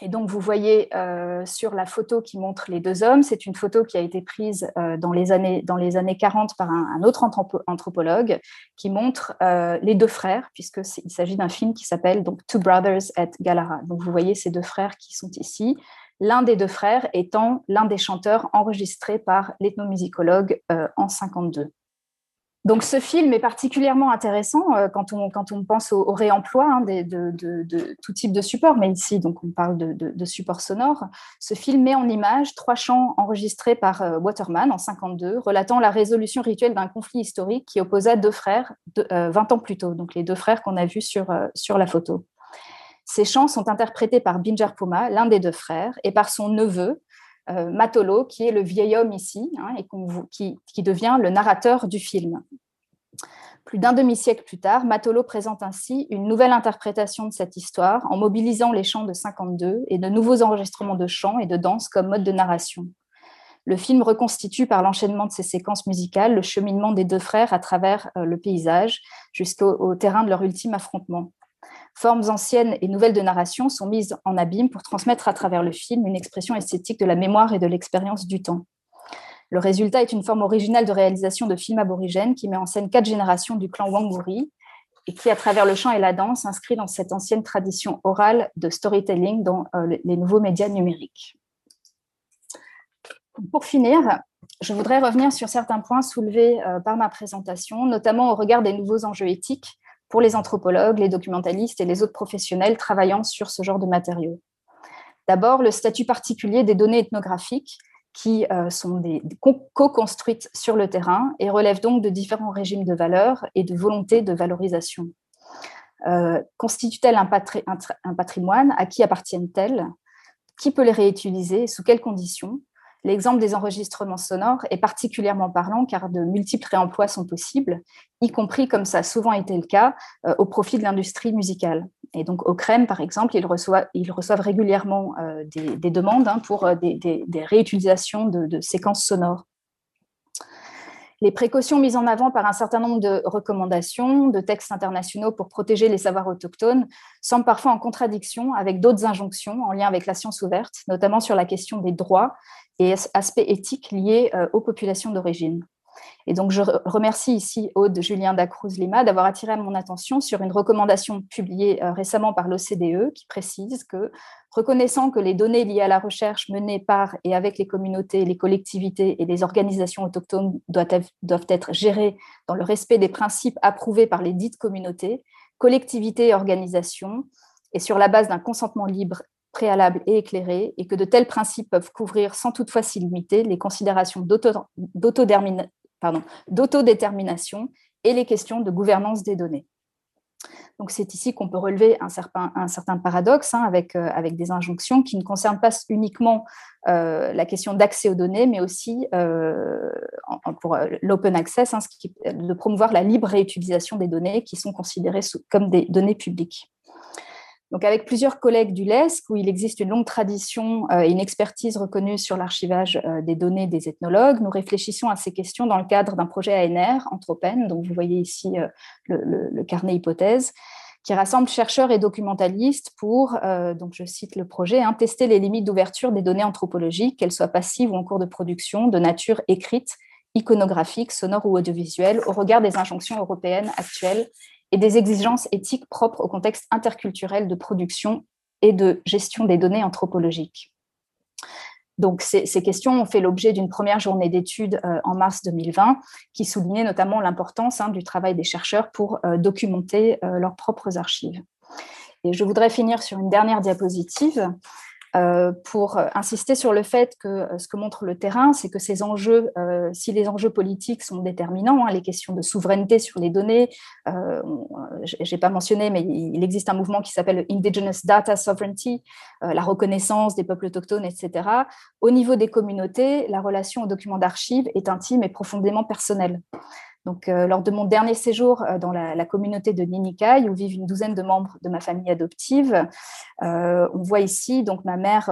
Et donc, vous voyez euh, sur la photo qui montre les deux hommes, c'est une photo qui a été prise euh, dans, les années, dans les années 40 par un, autre anthropologue qui montre euh, les deux frères, puisqu'il s'agit d'un film qui s'appelle Two Brothers at Galara. Donc, vous voyez ces deux frères qui sont ici. L'un des deux frères étant l'un des chanteurs enregistrés par l'ethnomusicologue en 52. Donc ce film est particulièrement intéressant euh, quand, on, pense au, réemploi hein, de, tout type de support, mais ici donc on parle de, support sonore. Ce film met en image trois chants enregistrés par euh, Waterman en 52, relatant la résolution rituelle d'un conflit historique qui opposa deux frères 20 euh, ans plus tôt, donc les deux frères qu'on a vus sur, sur la photo. Ces chants sont interprétés par Binger Puma, l'un des deux frères, et par son neveu, Matolo, qui est le vieil homme ici, hein, et qui, devient le narrateur du film. Plus d'un demi-siècle plus tard, Matolo présente ainsi une nouvelle interprétation de cette histoire en mobilisant les chants de 52 et de nouveaux enregistrements de chants et de danse comme mode de narration. Le film reconstitue par l'enchaînement de ces séquences musicales le cheminement des deux frères à travers euh, le paysage jusqu'au terrain de leur ultime affrontement. Formes anciennes et nouvelles de narration sont mises en abîme pour transmettre à travers le film une expression esthétique de la mémoire et de l'expérience du temps. Le résultat est une forme originale de réalisation de films aborigènes qui met en scène quatre générations du clan Wanguri et qui, à travers le chant et la danse, s'inscrit dans cette ancienne tradition orale de storytelling dans euh, les nouveaux médias numériques. Pour finir, je voudrais revenir sur certains points soulevés euh, par ma présentation, notamment au regard des nouveaux enjeux éthiques pour les anthropologues, les documentalistes et les autres professionnels travaillant sur ce genre de matériaux. D'abord, le statut particulier des données ethnographiques qui euh, sont co-construites sur le terrain et relèvent donc de différents régimes de valeurs et de volonté de valorisation. Euh, constituent-elles un, un, patrimoine À qui appartiennent-elles? Qui peut les réutiliser Sous quelles conditions? L'exemple des enregistrements sonores est particulièrement parlant car de multiples réemplois sont possibles, y compris, comme ça a souvent été le cas, euh, au profit de l'industrie musicale. Et donc au CREM, par exemple, ils reçoivent, régulièrement euh, des, demandes hein, pour euh, des, réutilisations de séquences sonores. Les précautions mises en avant par un certain nombre de recommandations, de textes internationaux pour protéger les savoirs autochtones semblent parfois en contradiction avec d'autres injonctions en lien avec la science ouverte, notamment sur la question des droits et aspects éthiques liés euh, aux populations d'origine. Et donc, je remercie ici Aude Julien Dacruz Lima d'avoir attiré mon attention sur une recommandation publiée euh, récemment par l'OCDE qui précise que, reconnaissant que les données liées à la recherche menées par et avec les communautés, les collectivités et les organisations autochtones doivent être gérées dans le respect des principes approuvés par les dites communautés, collectivités et organisations, et sur la base d'un consentement libre préalable et éclairé, et que de tels principes peuvent couvrir sans toutefois s'y limiter les considérations d'autodétermination et les questions de gouvernance des données. Donc c'est ici qu'on peut relever un certain, un certain paradoxe hein, avec, euh, avec des injonctions qui ne concernent pas uniquement euh, la question d'accès aux données, mais aussi euh, pour l'open access, hein, de promouvoir la libre réutilisation des données qui sont considérées comme des données publiques. Avec plusieurs collègues du LESC, où il existe une longue tradition euh, et une expertise reconnue sur l'archivage euh, des données des ethnologues, nous réfléchissons à ces questions dans le cadre d'un projet ANR, Anthropène, donc vous voyez ici euh, le, carnet hypothèse, qui rassemble chercheurs et documentalistes pour, donc je cite le projet, hein, tester les limites d'ouverture des données anthropologiques, qu'elles soient passives ou en cours de production, de nature écrite, iconographique, sonore ou audiovisuelle, au regard des injonctions européennes actuelles et des exigences éthiques propres au contexte interculturel de production et de gestion des données anthropologiques. Donc, ces, questions ont fait l'objet d'une première journée d'études euh, en mars 2020 qui soulignait notamment l'importance hein, du travail des chercheurs pour euh, documenter euh, leurs propres archives. Et je voudrais finir sur une dernière diapositive pour insister sur le fait que euh, ce que montre le terrain, c'est que ces enjeux, euh, si les enjeux politiques sont déterminants, hein, les questions de souveraineté sur les données, euh, j'ai pas mentionné, mais il existe un mouvement qui s'appelle Indigenous Data Sovereignty, la reconnaissance des peuples autochtones, etc. Au niveau des communautés, la relation aux documents d'archives est intime et profondément personnelle. Euh, lors de mon dernier séjour euh, dans la, communauté de Ninikai, où vivent une douzaine de membres de ma famille adoptive, euh, on voit ici donc ma mère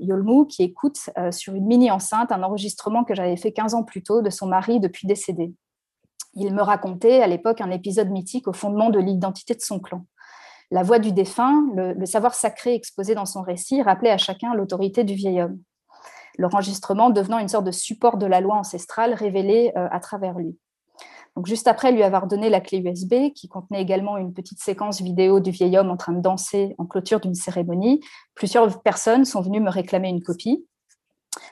Yolmu qui écoute sur une mini enceinte un enregistrement que j'avais fait 15 ans plus tôt de son mari depuis décédé. Il me racontait à l'époque un épisode mythique au fondement de l'identité de son clan. La voix du défunt, le savoir sacré exposé dans son récit, rappelait à chacun l'autorité du vieil homme l'enregistrement devenant une sorte de support de la loi ancestrale révélée à travers lui. Donc, juste après lui avoir donné la clé USB, qui contenait également une petite séquence vidéo du vieil homme en train de danser en clôture d'une cérémonie, plusieurs personnes sont venues me réclamer une copie.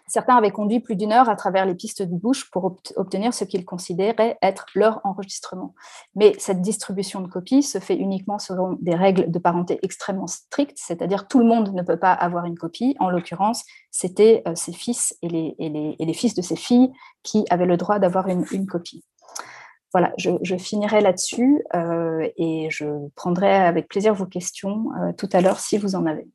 Certains avaient conduit plus d'une heure à travers les pistes du bush pour obtenir ce qu'ils considéraient être leur enregistrement. Mais cette distribution de copies se fait uniquement selon des règles de parenté extrêmement strictes, c'est-à-dire tout le monde ne peut pas avoir une copie. En l'occurrence, c'était euh, ses fils et les, fils de ses filles qui avaient le droit d'avoir une, copie. Voilà, je, finirai là-dessus euh, et je prendrai avec plaisir vos questions euh, tout à l'heure si vous en avez.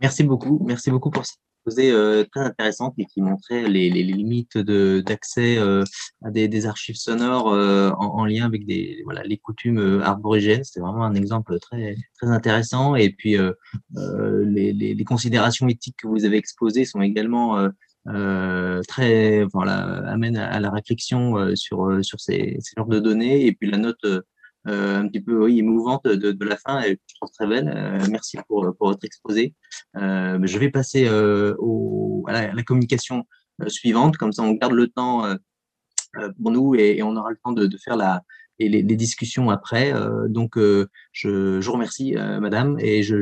Merci beaucoup, merci beaucoup pour ça. Euh, très intéressante et qui montrait les, les limites d'accès à des, archives sonores en, en, lien avec des, voilà, les coutumes arborigènes. C'était vraiment un exemple très, très intéressant. Et puis, les, les, considérations éthiques que vous avez exposées sont également très voilà amènent à, la réflexion sur sur ces, ces genres de données et puis la note euh, un petit peu émouvante de, la fin et je trouve très belle. Euh, merci pour, pour, votre exposé. Euh, je vais passer à, la, communication suivante, comme ça on garde le temps pour nous et, et, on aura le temps de, faire la, les, les, discussions après. donc je, je vous remercie, Madame, et je,